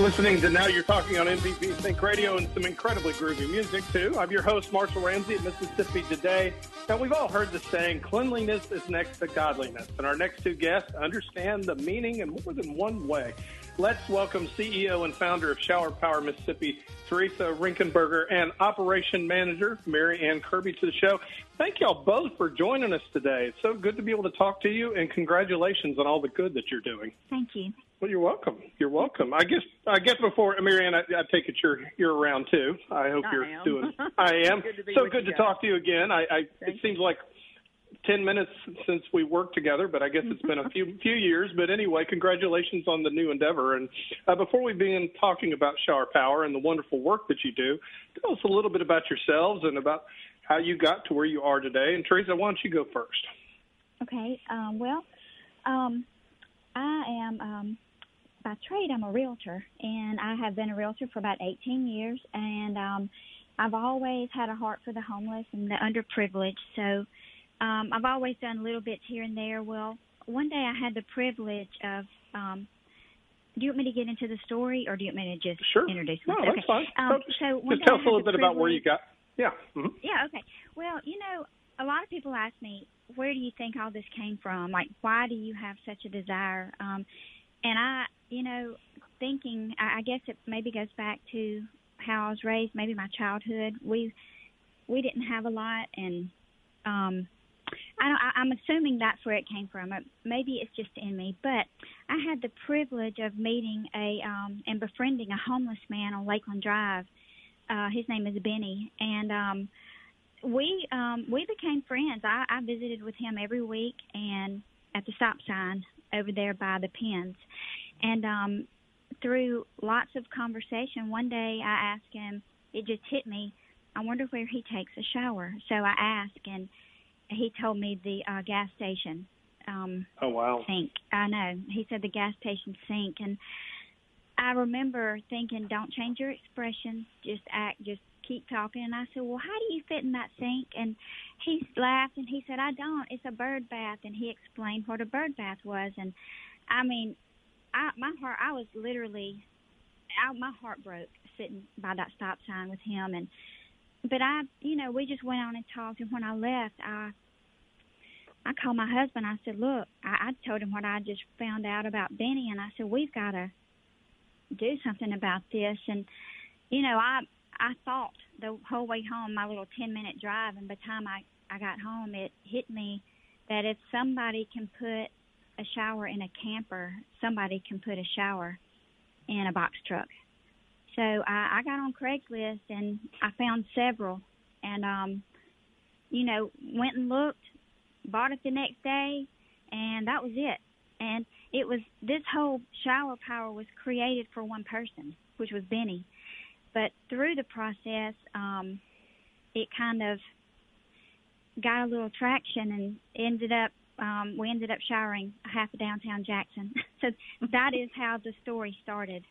Listening to Now You're Talking on MPB Think Radio and some incredibly groovy music, too. I'm your host, Marshall Ramsey at Mississippi Today. Now, we've all heard the saying, cleanliness is next to godliness. And our next two guests understand the meaning in more than one way. Let's welcome CEO and founder of Shower Power Mississippi, Teresa Rinkenberger, and Operation Manager, Mary Ann Kirby, to the show. Thank y'all both for joining us today. It's so good to be able to talk to you, and congratulations on all the good that you're doing. Thank you. Well, you're welcome. You're welcome. I guess I guess before Marianne, I, I take it you're you're around too. I hope I you're am. doing. I am. Good to be so good to guys. talk to you again. I, I it Thank seems like ten minutes since we worked together, but I guess it's been a few few years. But anyway, congratulations on the new endeavor. And uh, before we begin talking about Shower Power and the wonderful work that you do, tell us a little bit about yourselves and about how you got to where you are today. And Teresa, why don't you go first? Okay. Um, well, um, I am um, by trade. I'm a realtor, and I have been a realtor for about 18 years. And um, I've always had a heart for the homeless and the underprivileged. So um, I've always done little bits here and there. Well, one day I had the privilege of. Um, do you want me to get into the story, or do you want me to just Sure. introduce No, myself? that's okay. fine. Um, so one Just tell us a little bit about where you got. Yeah. mhm. Yeah, okay. Well, you know, a lot of people ask me, where do you think all this came from? Like, why do you have such a desire? Um, and I, you know, thinking, I, I guess it maybe goes back to how I was raised, maybe my childhood. We we didn't have a lot, and um, I don't, I, I'm assuming that's where it came from. Uh, Maybe it's just in me, but I had the privilege of meeting a um, and befriending a homeless man on Lakeland Drive. Uh, his name is Benny, and um, we um, we became friends. I, I visited with him every week, and at the stop sign over there by the pens, and um, through lots of conversation, one day I asked him. It just hit me. I wonder where he takes a shower. So I asked, and he told me the uh, gas station um, Oh wow. sink. I know. He said the gas station sink, and I remember thinking, "Don't change your expression. Just act. Just keep talking." And I said, "Well, how do you fit in that sink?" And he laughed and he said, "I don't. It's a bird bath." And he explained what a bird bath was. And I mean, I my heart. I was literally, I, my heart broke sitting by that stop sign with him. And but I, you know, we just went on and talked. And when I left, I I called my husband. I said, "Look, I, I told him what I just found out about Benny, and I said we've got to do something about this." And you know, I I thought the whole way home, my little ten minute drive, and by the time I I got home, it hit me that if somebody can put a shower in a camper, somebody can put a shower in a box truck. So I, I got on Craigslist and I found several, and um, you know, went and looked bought it the next day, and that was it. And it was this whole shower power was created for one person, which was Benny. But through the process, um, it kind of got a little traction and ended up. Um, we ended up showering half of downtown Jackson. so that is how the story started.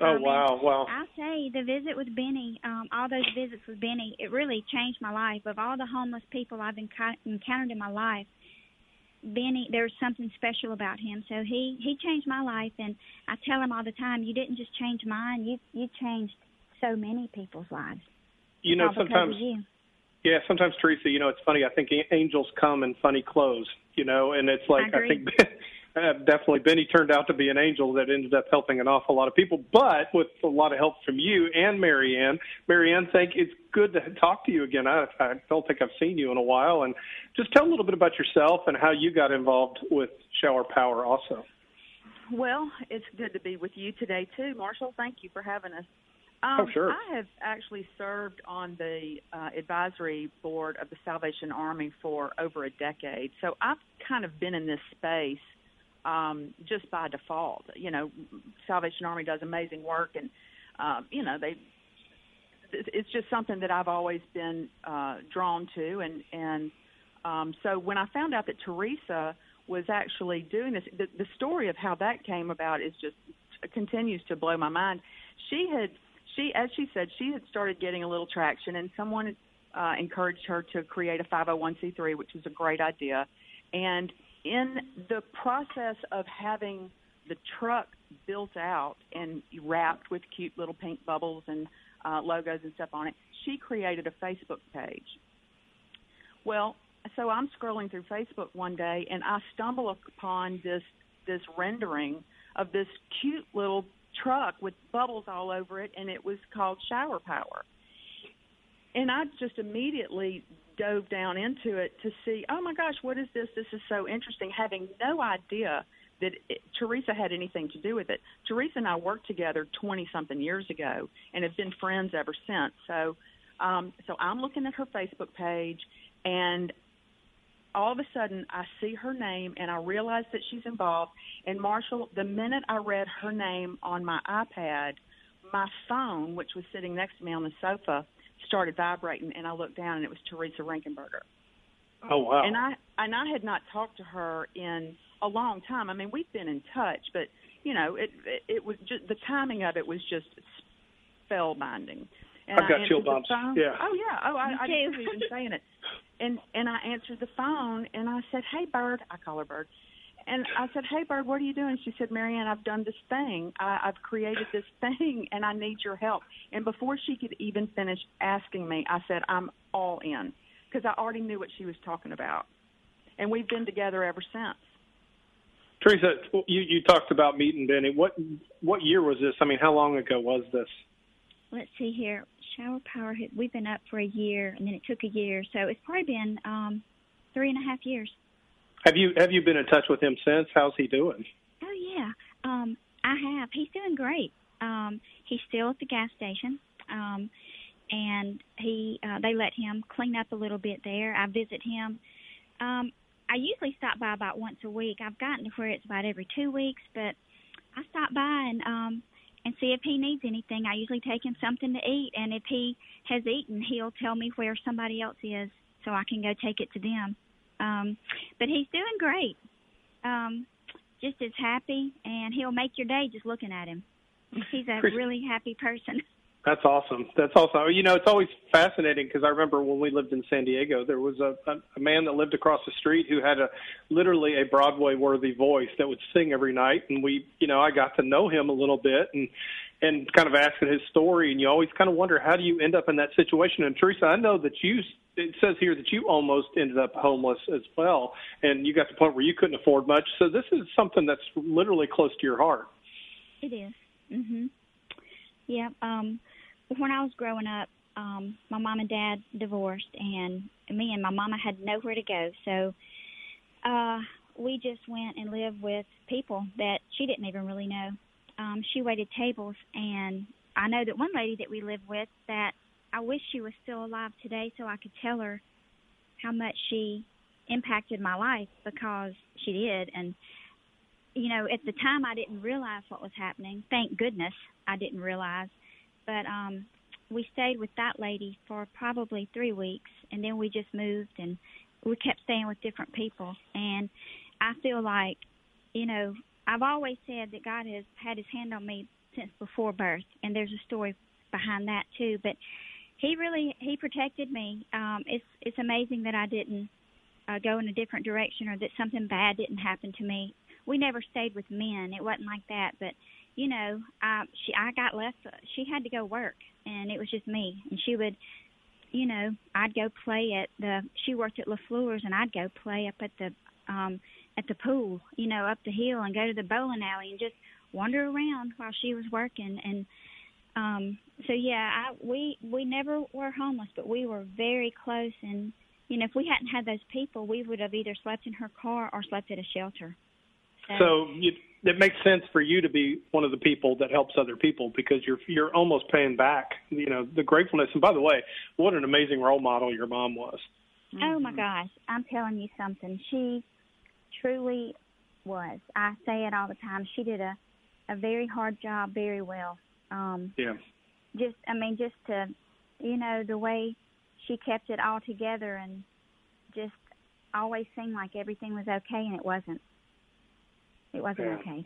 Oh mean, wow, wow. I say the visit with Benny, um, all those visits with Benny, it really changed my life. Of all the homeless people I've enco- encountered in my life, Benny, there's something special about him. So he he changed my life, and I tell him all the time, you didn't just change mine, you you changed so many people's lives. You know, sometimes you. Yeah, sometimes Teresa, you know, it's funny. I think angels come in funny clothes, you know, and it's like I agree. think uh, definitely Benny turned out to be an angel that ended up helping an awful lot of people, but with a lot of help from you and Marianne. Marianne, thank you. it's good to talk to you again. I, I don't think I've seen you in a while, and just tell a little bit about yourself and how you got involved with Shower Power, also. Well, it's good to be with you today too, Marshall. Thank you for having us. Um, Oh, sure. I have actually served on the uh, advisory board of the Salvation Army for over a decade, so I've kind of been in this space um, just by default. You know, Salvation Army does amazing work, and um, you know they it's just something that I've always been uh, drawn to, and and um, so when I found out that Teresa was actually doing this, the, the story of how that came about is just continues to blow my mind. She had she as she said she had started getting a little traction, and someone uh, encouraged her to create a 501c3, which was a great idea. And in the process of having the truck built out and wrapped with cute little pink bubbles and uh, logos and stuff on it, she created a Facebook page. Well, so I'm scrolling through Facebook one day and I stumble upon this this rendering of this cute little truck with bubbles all over it and it was called Shower Power. And I just immediately dove down into it to see, oh my gosh, what is this? This is so interesting, having no idea that it, Teresa had anything to do with it. Teresa and I worked together 20 something years ago and have been friends ever since. So, um, so I'm looking at her Facebook page and all of a sudden I see her name and I realize that she's involved. And Marshall, the minute I read her name on my iPad, my phone, which was sitting next to me on the sofa, started vibrating, and I looked down and it was Teresa Rankenberger. Oh wow! And I and I had not talked to her in a long time. I mean, we've been in touch, but you know, it it, it was just the timing of it was just spellbinding. And I've got chill bumps. Yeah. Oh yeah. Oh, I, I didn't even saying it. And and I answered the phone and I said, "Hey, Bird." I call her Bird. And I said, "Hey, Bird, what are you doing?" She said, "Marianne, I've done this thing. I, I've created this thing, and I need your help." And before she could even finish asking me, I said, "I'm all in," because I already knew what she was talking about, and we've been together ever since. Teresa, you you talked about meeting Benny. What what year was this? I mean, how long ago was this? Let's see here. Shower Power. We've been up for a year, and then it took a year, so it's probably been um, three and a half years. Have you have you been in touch with him since? How's he doing? Oh yeah, um, I have. He's doing great. Um, he's still at the gas station, um, and he uh, they let him clean up a little bit there. I visit him. Um, I usually stop by about once a week. I've gotten to where it's about every two weeks, but I stop by and um, and see if he needs anything. I usually take him something to eat, and if he has eaten, he'll tell me where somebody else is, so I can go take it to them. Um, but he's doing great. Um, just as happy, and he'll make your day just looking at him. He's a really happy person. That's awesome. That's awesome. You know, it's always fascinating because I remember when we lived in San Diego, there was a, a, a man that lived across the street who had a literally a Broadway worthy voice that would sing every night, and we, you know, I got to know him a little bit and and kind of asking his story, and you always kind of wonder how do you end up in that situation. And Teresa, I know that you it says here that you almost ended up homeless as well, and you got to the point where you couldn't afford much. So this is something that's literally close to your heart. It is. Mhm. Yeah. Um, when I was growing up, um, my mom and dad divorced, and me and my mama had nowhere to go. So uh, we just went and lived with people that she didn't even really know. Um, she waited tables, and I know that one lady that we lived with that I wish she was still alive today so I could tell her how much she impacted my life because she did. And you know at the time I didn't realize what was happening. Thank goodness I didn't realize. But um we stayed with that lady for probably 3 weeks and then we just moved and we kept staying with different people. And I feel like you know I've always said that God has had his hand on me since before birth and there's a story behind that too. But he really he protected me. Um, it's it's amazing that I didn't uh, go in a different direction or that something bad didn't happen to me. We never stayed with men. It wasn't like that, but you know, I she I got left. She had to go work, and it was just me. And she would, you know, I'd go play at the. She worked at LaFleur's, and I'd go play up at the um at the pool, you know, up the hill, and go to the bowling alley and just wander around while she was working and um so yeah i we we never were homeless but we were very close. And you know if we hadn't had those people we would have either slept in her car or slept at a shelter. So, so you, it makes sense for you to be one of the people that helps other people because you're you're almost paying back you know the gratefulness. And by the way what an amazing role model your mom was. Mm-hmm. oh my gosh. I'm telling you something. She truly was. I say it all the time. She did a a very hard job very well um yeah just i mean just to you know, the way she kept it all together and just always seemed like everything was okay, and it wasn't. It wasn't Yeah. okay.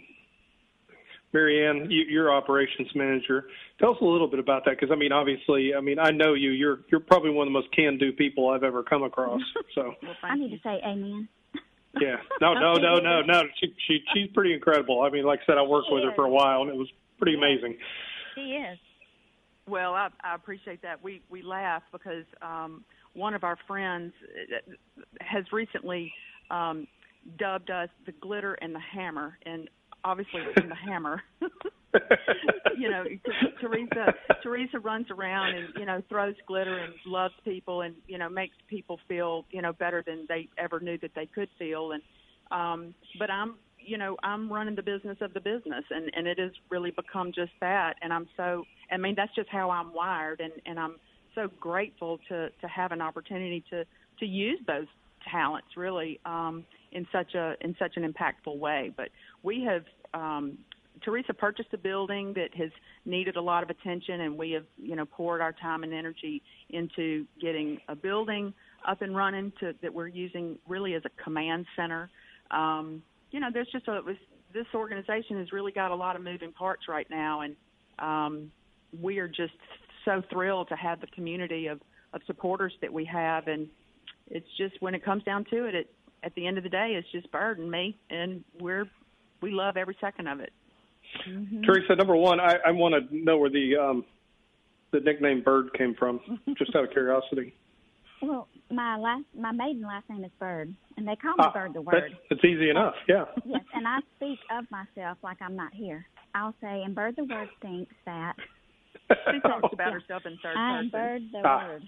Marianne, you, you're operations manager. Tell us a little bit about that, because I mean, obviously, I mean, I know you. You're you're probably one of the most can-do people I've ever come across. So, Well, I need to say amen. yeah, no, no, no, no, no. She she she's pretty incredible. I mean, like I said, I worked She with her for a while, and it was pretty Yeah. amazing. She is. Well, I, I appreciate that. We we laugh because um, one of our friends uh, has recently um, dubbed us the glitter and the hammer, and obviously in the hammer. you know, Teresa Teresa runs around and you know throws glitter and loves people and you know makes people feel you know better than they ever knew that they could feel and um but I'm you know I'm running the business of the business and and it has really become just that and I'm so I mean that's just how I'm wired and and I'm so grateful to to have an opportunity to to use those talents really um in such a in such an impactful way but we have um Teresa purchased a building that has needed a lot of attention, and we have, you know, poured our time and energy into getting a building up and running to that we're using really as a command center. Um, you know, there's just a it was, this organization has really got a lot of moving parts right now, and um, we are just so thrilled to have the community of of supporters that we have, and it's just when it comes down to it, it at the end of the day, it's just Bird and me, and we're we love every second of it. Teresa, number one, I, I want to know where the um, the nickname Bird came from, just out of curiosity. Well, my last my maiden last name is Bird, and they call me Ah, Bird the Word. that's easy enough. Yeah. yes, and I speak of myself like I'm not here. I'll say, and Bird the Word thinks that She talks about Yeah. herself in third I am person. Bird the Ah. Word.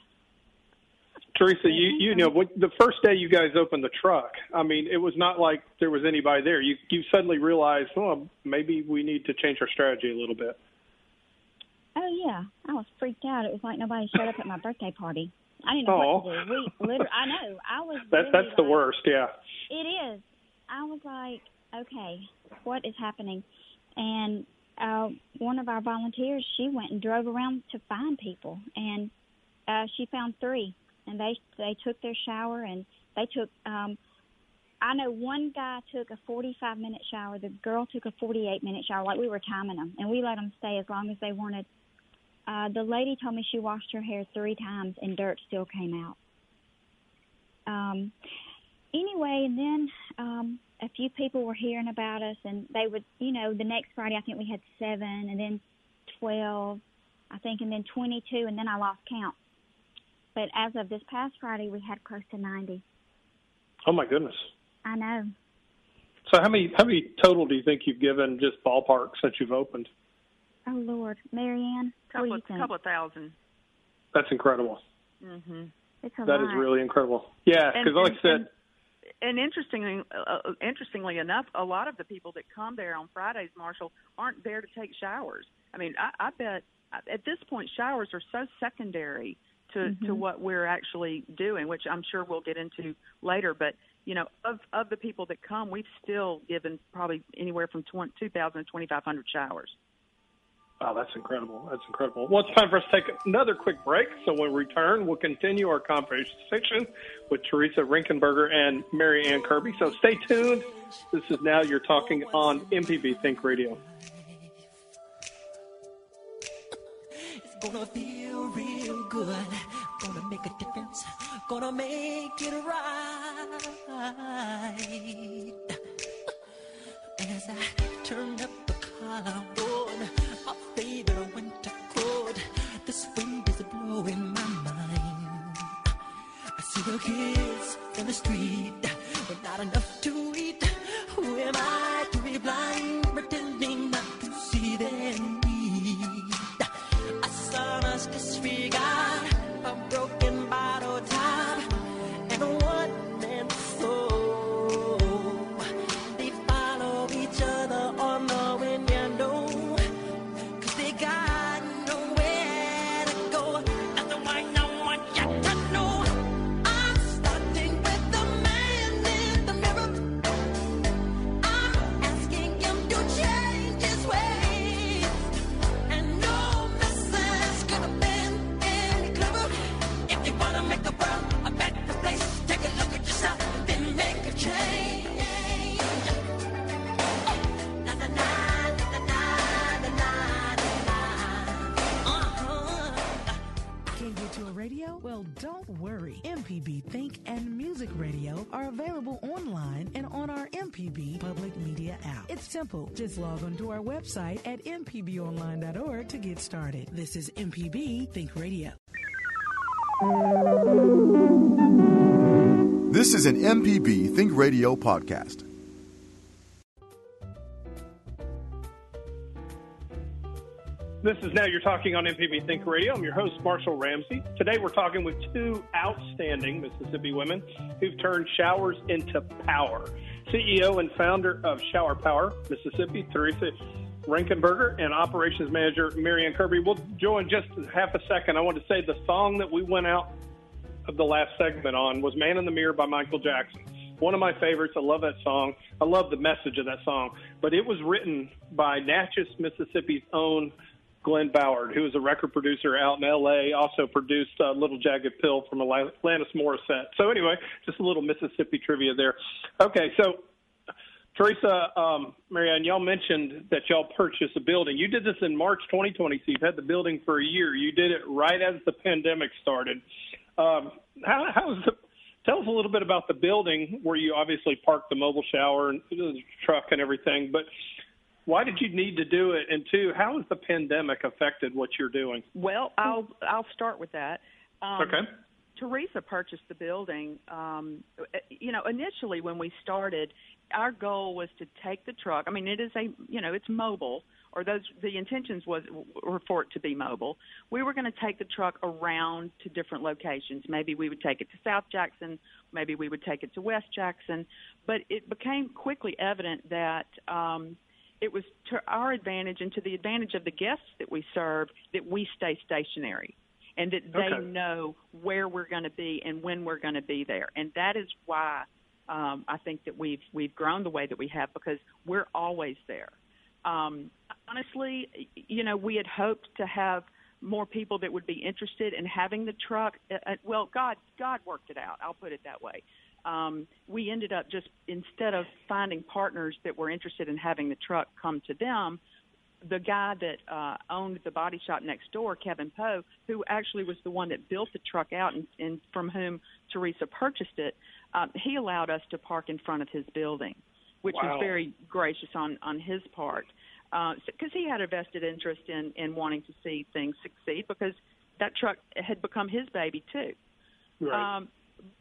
Teresa, you you know what, the first day you guys opened the truck. I mean, it was not like there was anybody there. You you suddenly realized, oh, maybe we need to change our strategy a little bit. Oh yeah, I was freaked out. It was like nobody showed up at my birthday party. I didn't know what to do. We literally, I know, I was. That really that's the worst. Yeah. It is. I was like, okay, what is happening? And uh, one of our volunteers, she went and drove around to find people, and uh, she found three, and they they took their shower, and they took. Um, I know one guy took a 45 minute shower. The girl took a 48 minute shower. Like we were timing them, and we let them stay as long as they wanted. Uh, the lady told me she washed her hair three times, and dirt still came out. Um, anyway, and then um, a few people were hearing about us, and they would, you know, the next Friday I think we had seven, and then twelve, I think, and then twenty-two, and then I lost count. But as of this past Friday, we had close to ninety. Oh my goodness. I know. So how many how many total do you think you've given just ballpark since you've opened? Oh Lord, Marianne, what couple do you of, think? couple of thousand. That's incredible. hmm it's That lot. is really incredible. Yeah, because like I said, And interestingly, uh, interestingly enough, a lot of the people that come there on Fridays, Marshall, aren't there to take showers. I mean, I, I bet at this point, showers are so secondary to to Mhm. what we're actually doing, which I'm sure we'll get into later. But you know, of of the people that come, we've still given probably anywhere from 20, 2,000 to 2,500 showers. Wow, that's incredible. That's incredible. Well, it's time for us to take another quick break. So when we return, we'll continue our conversation with Teresa Rinkenberger and Mary Ann Kirby. So stay tuned. This is Now You're Talking on MPB Think Radio. It's gonna feel real good. Gonna make a difference. Gonna make it right. As I turn up on my favorite winter coat, this wind is blowing my mind. I see the kids in the street with not enough to eat. Who am I to be blind, Just log on to our website at mpbonline.org to get started. This is MPB Think Radio. This is an MPB Think Radio podcast. This is Now You're Talking on MPB Think Radio. I'm your host, Marshall Ramsey. Today we're talking with two outstanding Mississippi women who've turned showers into power. CEO and founder of Shower Power Mississippi, Teresa Rankenberger, and operations manager, Marianne Kirby. We'll join just half a second. I want to say the song that we went out of the last segment on was Man in the Mirror by Michael Jackson. One of my favorites. I love that song. I love the message of that song. But it was written by Natchez, Mississippi's own Glen Ballard, who is a record producer out in L.A., also produced uh, Little Jagged Pill from Alanis Morissette. So anyway, just a little Mississippi trivia there. Okay, so Teresa, um, Marianne, y'all mentioned that y'all purchased a building. You did this in March 2020, so you've had the building for a year. You did it right as the pandemic started. Um, how, how was the, tell us a little bit about the building where you obviously parked the mobile shower and the truck and everything, but why did you need to do it? And two, how has the pandemic affected what you're doing? Well, I'll I'll start with that. Um, okay. Teresa purchased the building. Um, you know, initially when we started, our goal was to take the truck. I mean, it is a you know it's mobile, or those the intentions was were for it to be mobile. We were going to take the truck around to different locations. Maybe we would take it to South Jackson. Maybe we would take it to West Jackson. But it became quickly evident that. Um, it was to our advantage and to the advantage of the guests that we serve that we stay stationary and that they Okay. know where we're going to be and when we're going to be there. And that is why um, I think that we've we've grown the way that we have because we're always there. Um, honestly, you know, we had hoped to have more people that would be interested in having the truck. Uh, uh, well, God God worked it out. I'll put it that way. Um, we ended up just instead of finding partners that were interested in having the truck come to them, the guy that uh, owned the body shop next door, Kevin Poe, who actually was the one that built the truck out and, and from whom Teresa purchased it, um, he allowed us to park in front of his building, which Wow. was very gracious on on his part, because he had a vested interest in in wanting to see things succeed because that truck had become his baby too. Right. Um,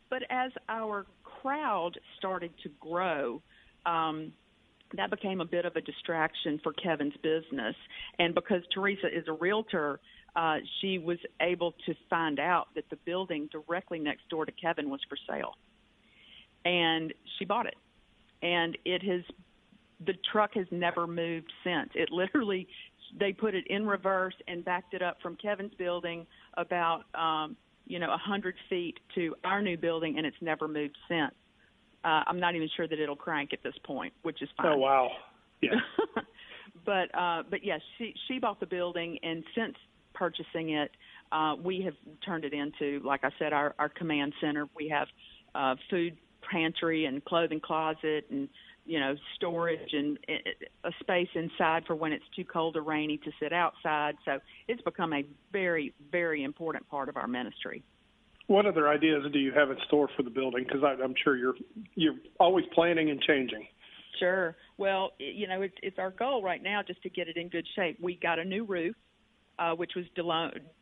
but as our crowd started to grow, um, that became a bit of a distraction for Kevin's business. And because Teresa is a realtor, uh, she was able to find out that the building directly next door to Kevin was for sale. And she bought it. And it has, the truck has never moved since. It literally, they put it in reverse and backed it up from Kevin's building about, um, you know, a hundred feet to our new building, and it's never moved since. Uh, I'm not even sure that it'll crank at this point, which is fine. oh wow. Yeah. but uh, but yes, she she bought the building, and since purchasing it, uh, we have turned it into, like I said, our our command center. We have uh, food pantry and clothing closet, and you know storage and uh, a space inside for when it's too cold or rainy to sit outside. So it's become a very very important part of our ministry. What other ideas do you have in store for the building? Because I'm sure you're you're always planning and changing. Sure. Well, you know, it's, it's our goal right now just to get it in good shape. We got a new roof, uh, which was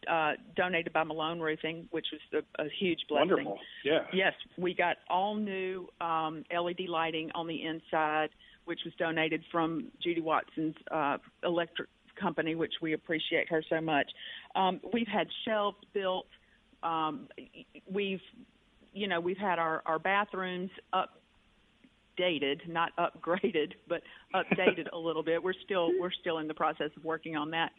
uh, donated by Malone Roofing, which was a, a huge blessing. Wonderful. Yeah. Yes, we got all new um, LED lighting on the inside, which was donated from Judy Watson's uh, electric company, which we appreciate her so much. Um, we've had shelves built. Um, we've, you know, we've had our, our bathrooms updated, not upgraded, but updated a little bit. We're still we're still in the process of working on that.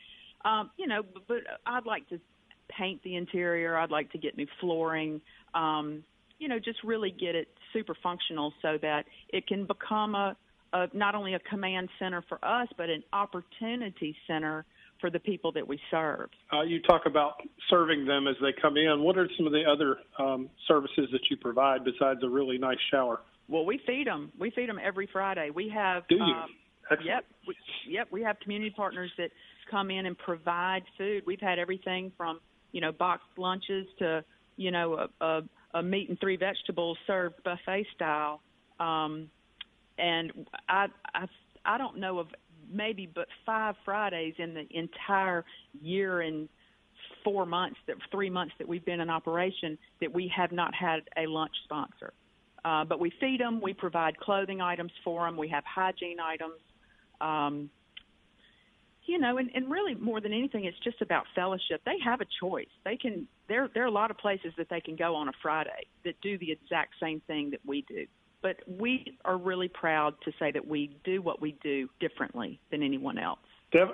Um, you know, but, but I'd like to paint the interior. I'd like to get new flooring. Um, you know, just really get it super functional so that it can become a, a not only a command center for us, but an opportunity center for the people that we serve. Uh, you talk about serving them as they come in. What are some of the other um, services that you provide besides a really nice shower? Well, we feed them. We feed them every Friday. We have. Do you? Um. Yep. We, yep. We have community partners that come in and provide food. We've had everything from you know boxed lunches to you know a, a, a meat and three vegetables served buffet style. Um, and I I I don't know of maybe but five Fridays in the entire year and four months that three months that we've been in operation that we have not had a lunch sponsor. Uh, but we feed them, we provide clothing items for them, we have hygiene items. Um, you know, and, and really more than anything, it's just about fellowship. They have a choice. They can. There, there are a lot of places that they can go on a Friday that do the exact same thing that we do. But we are really proud to say that we do what we do differently than anyone else.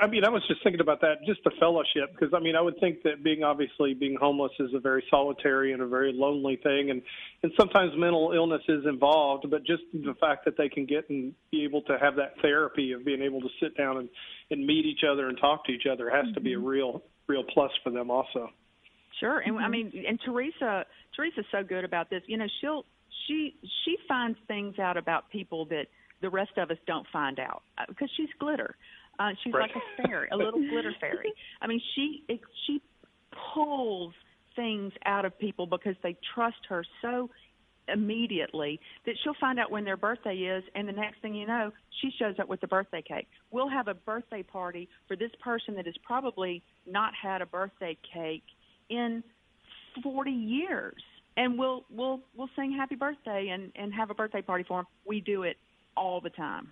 I mean, I was just thinking about that, just the fellowship, because I mean, I would think that being obviously being homeless is a very solitary and a very lonely thing, and and sometimes mental illness is involved. But just the fact that they can get and be able to have that therapy of being able to sit down and and meet each other and talk to each other has mm-hmm. to be a mm-hmm. real real plus for them also. Sure, and mm-hmm. I mean, and Teresa Teresa's so good about this. You know, she'll she she finds things out about people that the rest of us don't find out because uh, she's glitter. Uh, she's right. like a fairy, a little glitter fairy. I mean, she it, she pulls things out of people because they trust her so immediately that she'll find out when their birthday is and the next thing you know she shows up with the birthday cake. We'll have a birthday party for this person that has probably not had a birthday cake in 40 years. And we'll we'll we'll sing happy birthday and and have a birthday party for them we do it all the time.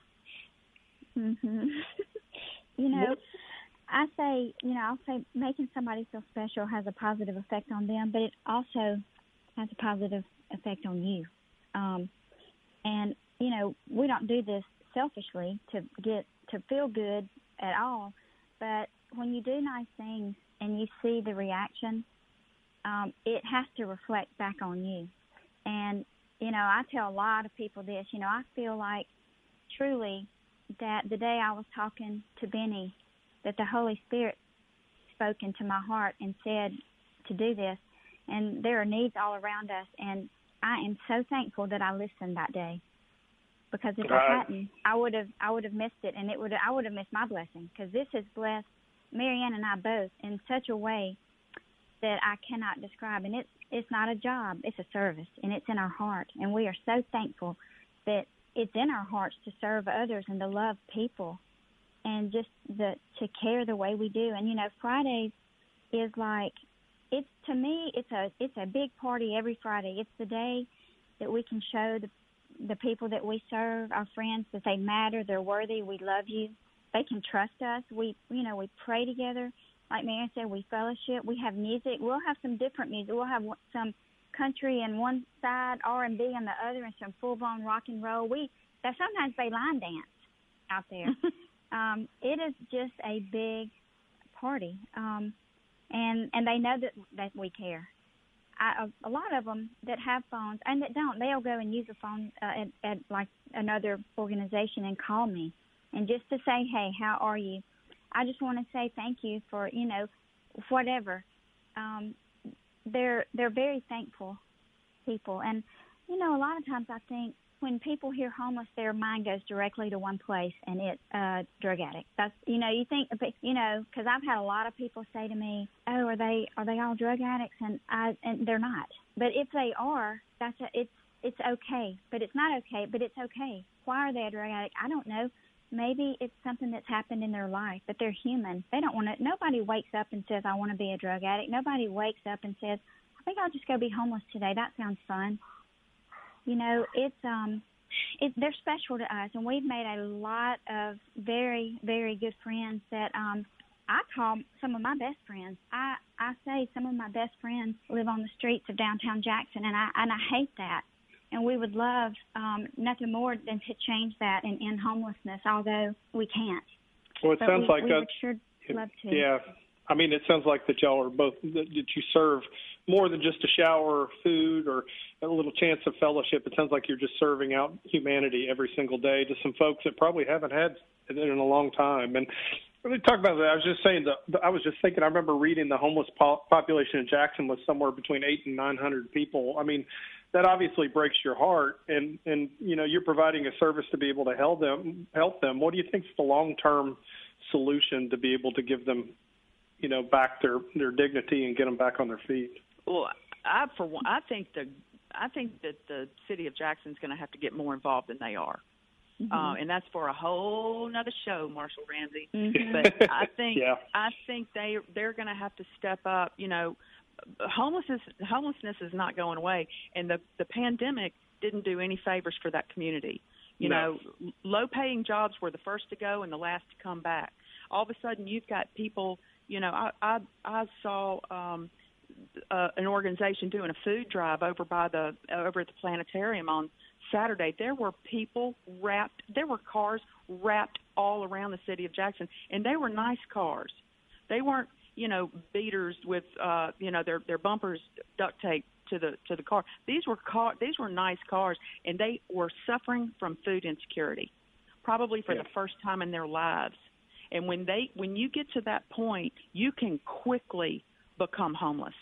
Mhm you know, I say, you know, I'll say making somebody feel special has a positive effect on them, but it also has a positive effect on you. Um, and you know, we don't do this selfishly to get to feel good at all, but when you do nice things and you see the reaction, um, it has to reflect back on you. And you know, I tell a lot of people this. You know, I feel like truly that the day I was talking to Benny, that the Holy Spirit spoke into my heart and said to do this. And there are needs all around us, and I am so thankful that I listened that day. Because if I hadn't, I would have I would have missed it, and it would I would have missed my blessing. Because this has blessed Marianne and I both in such a way that I cannot describe. And it's it's not a job; it's a service, and it's in our heart. And we are so thankful that it's in our hearts to serve others and to love people and just the to care the way we do. And you know, Fridays is like it's to me it's a it's a big party every Friday. It's the day that we can show the the people that we serve, our friends, that they matter, they're worthy, we love you. They can trust us. We you know, we pray together. Like Mary said, we fellowship. We have music. We'll have some different music. We'll have some country in one side, R and B on the other, and some full blown rock and roll. We that sometimes they line dance out there. um, it is just a big party, um, and and they know that that we care. I, a, a lot of them that have phones and that don't, they'll go and use a phone uh, at, at like another organization and call me, and just to say, hey, how are you? I just want to say thank you for you know whatever. Um, they're they're very thankful people, and you know a lot of times I think when people hear homeless, their mind goes directly to one place, and it's uh, drug addict. That's you know you think you know because I've had a lot of people say to me, "Oh, are they are they all drug addicts?" And I and they're not. But if they are, that's a, it's it's okay. But it's not okay. But it's okay. Why are they a drug addict? I don't know. Maybe it's something that's happened in their life, but they're human. They don't want to. Nobody wakes up and says, "I want to be a drug addict." Nobody wakes up and says, "I think I'll just go be homeless today." That sounds fun. You know, it's um, it, they're special to us, and we've made a lot of very, very good friends that um, I call some of my best friends. I I say some of my best friends live on the streets of downtown Jackson, and I and I hate that. And we would love um, nothing more than to change that and end homelessness, although we can't. Well, it but sounds we, like we that. Sure love to. Yeah, I mean, it sounds like that y'all are both that you serve more than just a shower or food or a little chance of fellowship. It sounds like you're just serving out humanity every single day to some folks that probably haven't had it in a long time. And when we talk about that, I was just saying that I was just thinking. I remember reading the homeless po- population in Jackson was somewhere between eight and nine hundred people. I mean, that obviously breaks your heart, and and you know you're providing a service to be able to help them. Help them. What do you think is the long term solution to be able to give them you know, back their their dignity and get them back on their feet. Well, I for one, I think the I think that the city of Jackson is going to have to get more involved than they are. Mm-hmm. Uh, and that's for a whole nother show, Marshall Ramsey. Mm-hmm. But I think yeah. I think they they're going to have to step up. You know, homelessness homelessness is not going away, and the the pandemic didn't do any favors for that community. You no. know, low paying jobs were the first to go and the last to come back. All of a sudden, you've got people. You know, I I, I saw. um uh, an organization doing a food drive over by the over at the planetarium on Saturday. There were people wrapped. There were cars wrapped all around the city of Jackson, and they were nice cars. They weren't, you know, beaters with, uh, you know, their their bumpers duct tape to the to the car. These were car. These were nice cars, and they were suffering from food insecurity, probably for yeah. the first time in their lives. And when they when you get to that point, you can quickly become homeless.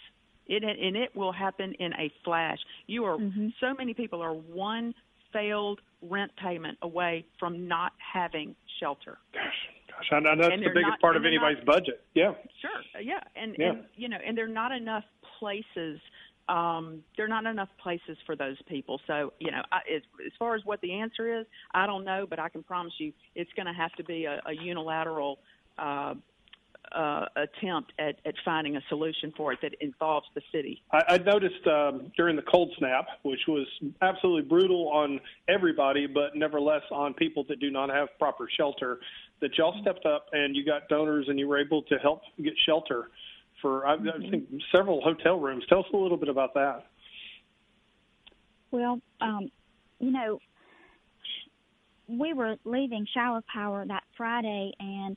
It and it will happen in a flash. You are mm-hmm. so many people are one failed rent payment away from not having shelter. Gosh, gosh, I know that's the biggest not- part of anybody's not- budget. Yeah, Sure, yeah, and, Yeah. and you know, and there are not enough places. Um, there are not enough places for those people. So you know, I, as, as far as what the answer is, I don't know, but I can promise you, it's going to have to be a, a unilateral. Uh, uh, attempt at, at finding a solution for it that involves the city. I, I noticed um, during the cold snap, which was absolutely brutal on everybody, but nevertheless on people that do not have proper shelter, that y'all stepped up and you got donors and you were able to help get shelter for I, I think several hotel rooms. Tell us a little bit about that. Well, um, you know, we were leaving Shower Power that Friday, and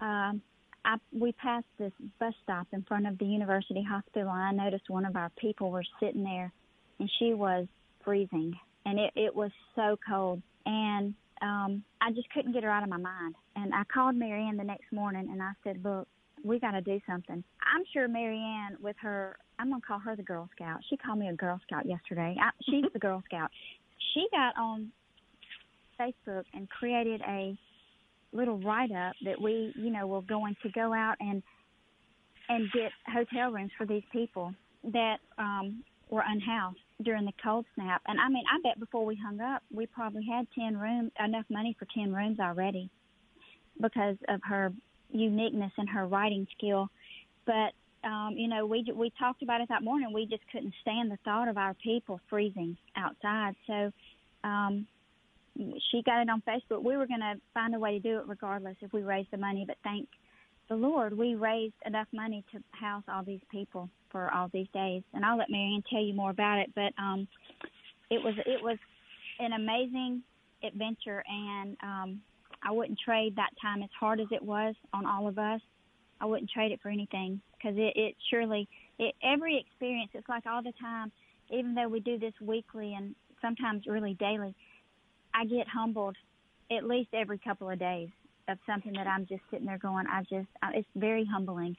um, I, we passed this bus stop in front of the University Hospital, and I noticed one of our people was sitting there, and she was freezing, and it, it was so cold, and um, I just couldn't get her out of my mind. And I called Marianne the next morning, and I said, "Look, we got to do something." I'm sure Marianne, with her, I'm gonna call her the Girl Scout. She called me a Girl Scout yesterday. I, she's the Girl Scout. She got on Facebook and created a little write up that we, you know, were going to go out and and get hotel rooms for these people that um were unhoused during the cold snap. And I mean, I bet before we hung up, we probably had 10 rooms, enough money for 10 rooms already because of her uniqueness and her writing skill. But um, you know, we we talked about it that morning. We just couldn't stand the thought of our people freezing outside. So um, she got it on Facebook. We were going to find a way to do it regardless if we raised the money. But thank the Lord, we raised enough money to house all these people for all these days. And I'll let Marianne tell you more about it. But um, it was it was an amazing adventure, and um, I wouldn't trade that time as hard as it was on all of us. I wouldn't trade it for anything because it, it surely it, every experience. It's like all the time, even though we do this weekly and sometimes really daily. I get humbled at least every couple of days of something that I'm just sitting there going. I just, it's very humbling.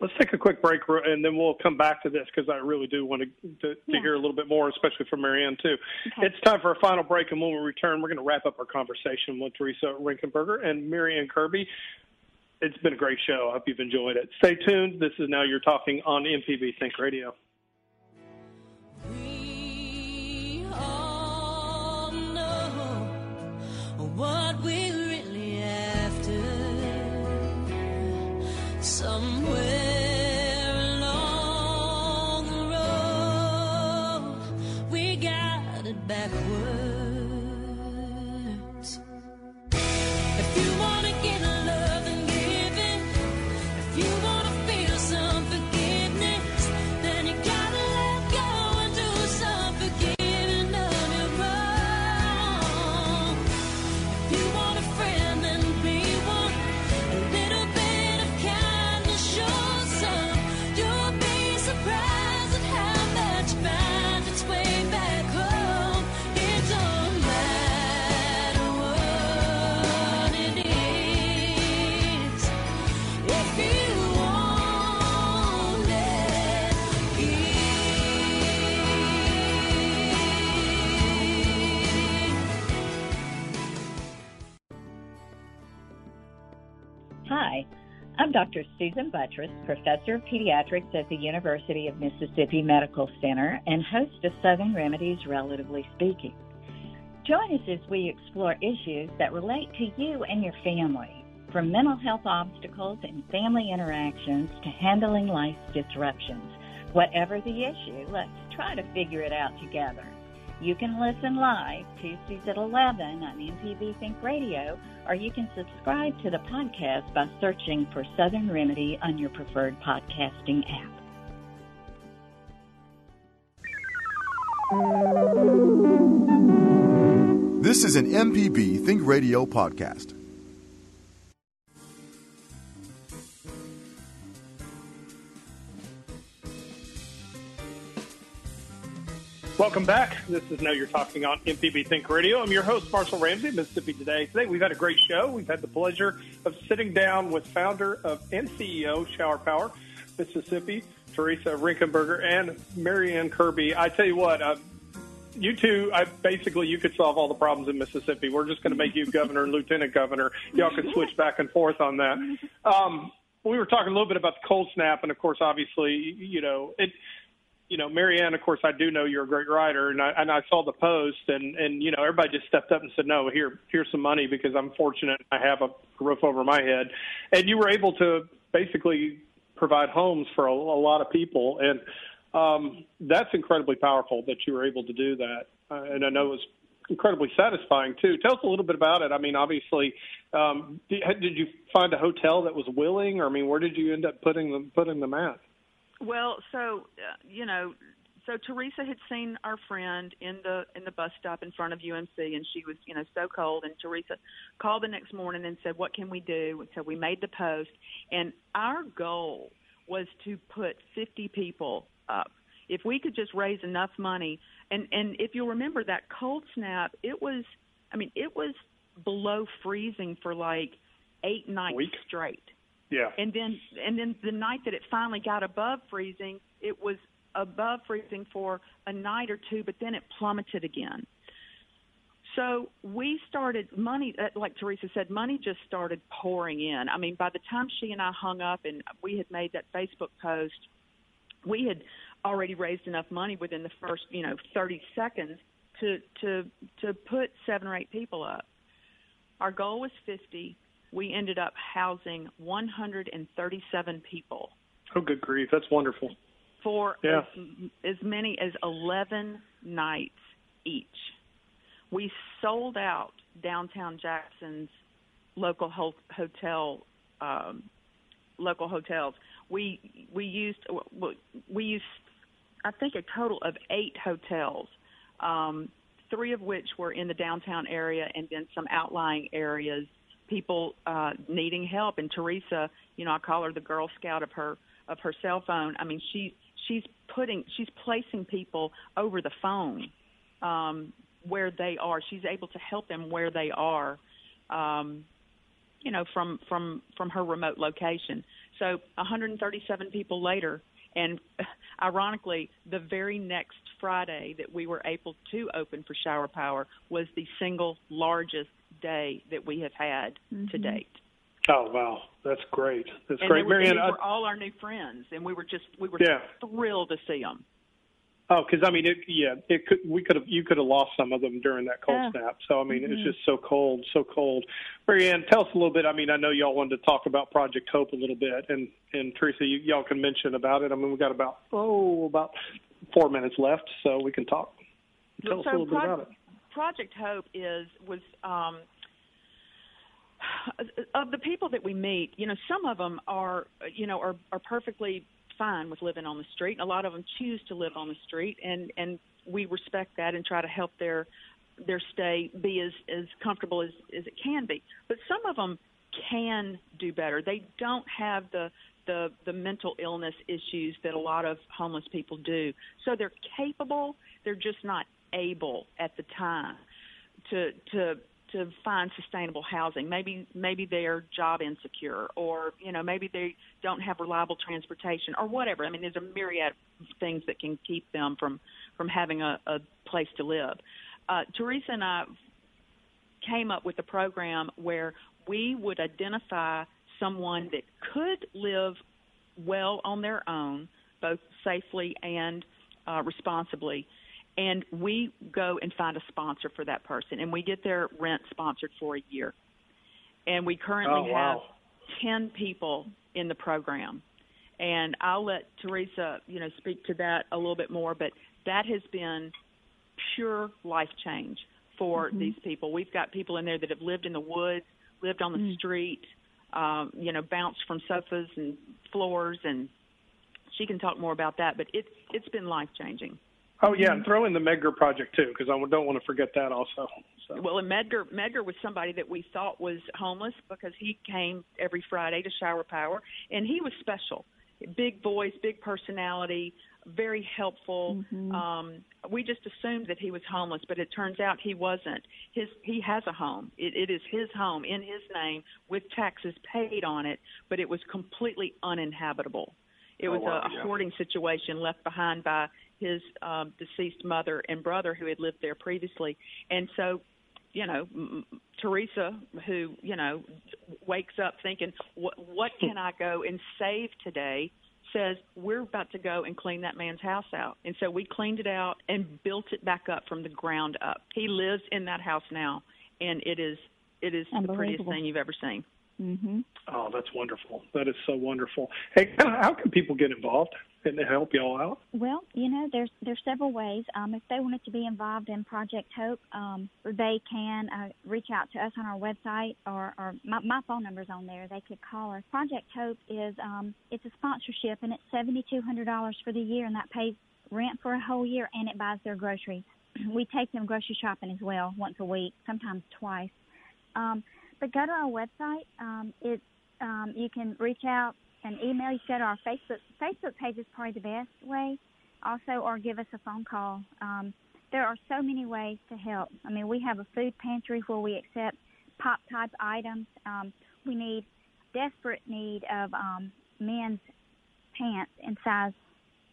Let's take a quick break, and then we'll come back to this because I really do want to, to, to Yeah. hear a little bit more, especially from Marianne, too. Okay. It's time for a final break, and when we return, we're going to wrap up our conversation with Teresa Rinkenberger and Marianne Kirby. It's been a great show. I hope you've enjoyed it. Stay tuned. This is Now You're Talking on MPB Think Radio. I'm Dr. Susan Buttross, Professor of Pediatrics at the University of Mississippi Medical Center and host of Southern Remedies Relatively Speaking. Join us as we explore issues that relate to you and your family, from mental health obstacles and family interactions to handling life's disruptions. Whatever the issue, let's try to figure it out together. You can listen live Tuesdays at 11 on MPB Think Radio, or you can subscribe to the podcast by searching for Southern Remedy on your preferred podcasting app. This is an MPB Think Radio podcast. Welcome back. This is Now You're Talking on MPB Think Radio. I'm your host, Marshall Ramsey, Mississippi Today. Today we've had a great show. We've had the pleasure of sitting down with founder of and CEO Shower Power Mississippi, Teresa Rinkenberger, and Marianne Kirby. I tell you what, uh, you two, I, basically, you could solve all the problems in Mississippi. We're just going to make you governor and lieutenant governor. Y'all can switch back and forth on that. Um, we were talking a little bit about the cold snap, and of course, obviously, you know, it you know, Marianne, of course, I do know you're a great writer, and I and I saw the post, and and you know, everybody just stepped up and said, no, here, here's some money because I'm fortunate I have a roof over my head, and you were able to basically provide homes for a, a lot of people, and um, that's incredibly powerful that you were able to do that, uh, and I know it was incredibly satisfying too. Tell us a little bit about it. I mean, obviously, um, did, did you find a hotel that was willing, or I mean, where did you end up putting them putting them at? Well, so uh, you know, so Teresa had seen our friend in the in the bus stop in front of UMC, and she was you know so cold. And Teresa called the next morning and said, "What can we do?" And so we made the post, and our goal was to put 50 people up. If we could just raise enough money, and and if you'll remember that cold snap, it was, I mean, it was below freezing for like eight nights Week? straight. Yeah. And then and then the night that it finally got above freezing, it was above freezing for a night or two, but then it plummeted again. So we started money, uh, like Teresa said, money just started pouring in. I mean, by the time she and I hung up and we had made that Facebook post, we had already raised enough money within the first, you know, 30 seconds to to to put seven or eight people up. Our goal was 50 we ended up housing 137 people Oh, good grief. That's wonderful. for Yeah. as, as many as 11 nights each. We sold out downtown Jackson's local ho- hotel um, local hotels. We we used we used I think a total of eight hotels, um, three of which were in the downtown area, and then some outlying areas. People uh, needing help, and Teresa, you know, I call her the Girl Scout of her of her cell phone. I mean, she she's putting she's placing people over the phone um, where they are. She's able to help them where they are. Um, you know, from from from her remote location. So 137 people later, and ironically, the very next Friday that we were able to open for Shower Power was the single largest day that we have had to date. Oh, wow. That's great. That's And great. they were, Marianne, these I- were all our new friends, and we were just we were Yeah. thrilled to see them. Oh, because I mean, it, yeah, it could. We could have. You could have lost some of them during that cold Yeah. snap. So I mean, Mhm. it's just so cold, so cold. Marianne, tell us a little bit. I mean, I know y'all wanted to talk about Project Hope a little bit, and and Teresa, you, y'all can mention about it. I mean, we got about oh about four minutes left, so we can talk. Tell us a so little bit about it. Project Hope is was um, of the people that we meet. You know, some of them are you know are are perfectly fine with living on the street. A lot of them choose to live on the street, and and we respect that and try to help their their stay be as as comfortable as as it can be. But some of them can do better. They don't have the the the mental illness issues that a lot of homeless people do. So they're capable, they're just not able at the time to to to find sustainable housing. Maybe maybe they're job insecure or you know maybe they don't have reliable transportation or whatever. I mean there's a myriad of things that can keep them from from having a, a place to live. Uh, Teresa and I came up with a program where we would identify someone that could live well on their own, both safely and uh, responsibly, and we go and find a sponsor for that person, and we get their rent sponsored for a year. And we currently Oh, wow. have ten people in the program, and I'll let Teresa, you know, speak to that a little bit more. But that has been pure life change for these people. We've got people in there that have lived in the woods, lived on the street, um, you know, bounced from sofas and floors, and she can talk more about that. But it it's been life changing. Oh yeah, and throw in the Medgar project too, because I don't want to forget that also. So. Well, and Medgar Medgar was somebody that we thought was homeless because he came every Friday to Shower Power, and he was special. Big voice, big personality, very helpful. Um, we just assumed that he was homeless, but it turns out he wasn't. His he has a home. It, it is his home in his name with taxes paid on it, but it was completely uninhabitable. It Oh, was wow, a, a yeah. hoarding situation left behind by his um, deceased mother and brother who had lived there previously, and so you know, m- m- Teresa, who you know wakes up thinking, "What what can I go and save today?" Says we're about to go and clean that man's house out, and so we cleaned it out and built it back up from the ground up. He lives in that house now, and it is it is the prettiest thing you've ever seen. Mhm. Oh, that's wonderful. That is so wonderful. Hey, how can people get involved and help y'all out? Well, you know, there's there's several ways. Um, if they wanted to be involved in Project Hope, um, they can uh, reach out to us on our website, or, or my, my phone number's on there. They could call us. Project Hope is um, it's a sponsorship, and it's seventy two hundred dollars for the year, and that pays rent for a whole year, and it buys their groceries. We take them grocery shopping as well, once a week, sometimes twice. Um, but go to our website. Um, it's um, you can reach out and email. You go to our Facebook Facebook page is probably the best way. Also, or give us a phone call. Um, there are so many ways to help. I mean, we have a food pantry where we accept pop type items. Um, we need desperate need of um, men's pants in size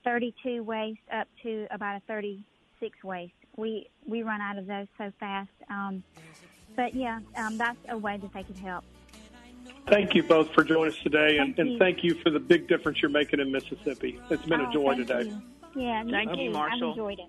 32 waist up to about a 36 waist. We we run out of those so fast. Um, but yeah, um, that's a way that they could help. Thank you both for joining us today, and, Thank and you. thank you for the big difference you're making in Mississippi. It's been Oh, a joy thank today. you. Yeah, Thank too. you, Marshall. I've enjoyed it.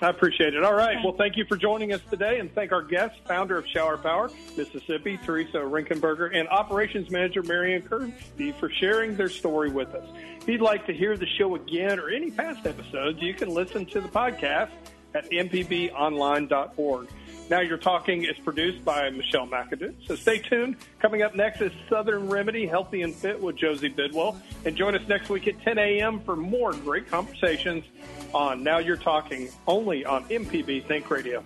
I appreciate it. All right. Well, thank you for joining us today, and thank our guest, founder of Shower Power, Mississippi, Teresa Rinkenberger, and operations manager, Marianne Kirby, for sharing their story with us. If you'd like to hear the show again or any past episodes, you can listen to the podcast at mpbonline.org. Now You're Talking is produced by Michelle McAdoo. So stay tuned. Coming up next is Southern Remedy, Healthy and Fit with Josie Bidwell. And join us next week at 10 a.m. for more great conversations on Now You're Talking, only on MPB Think Radio.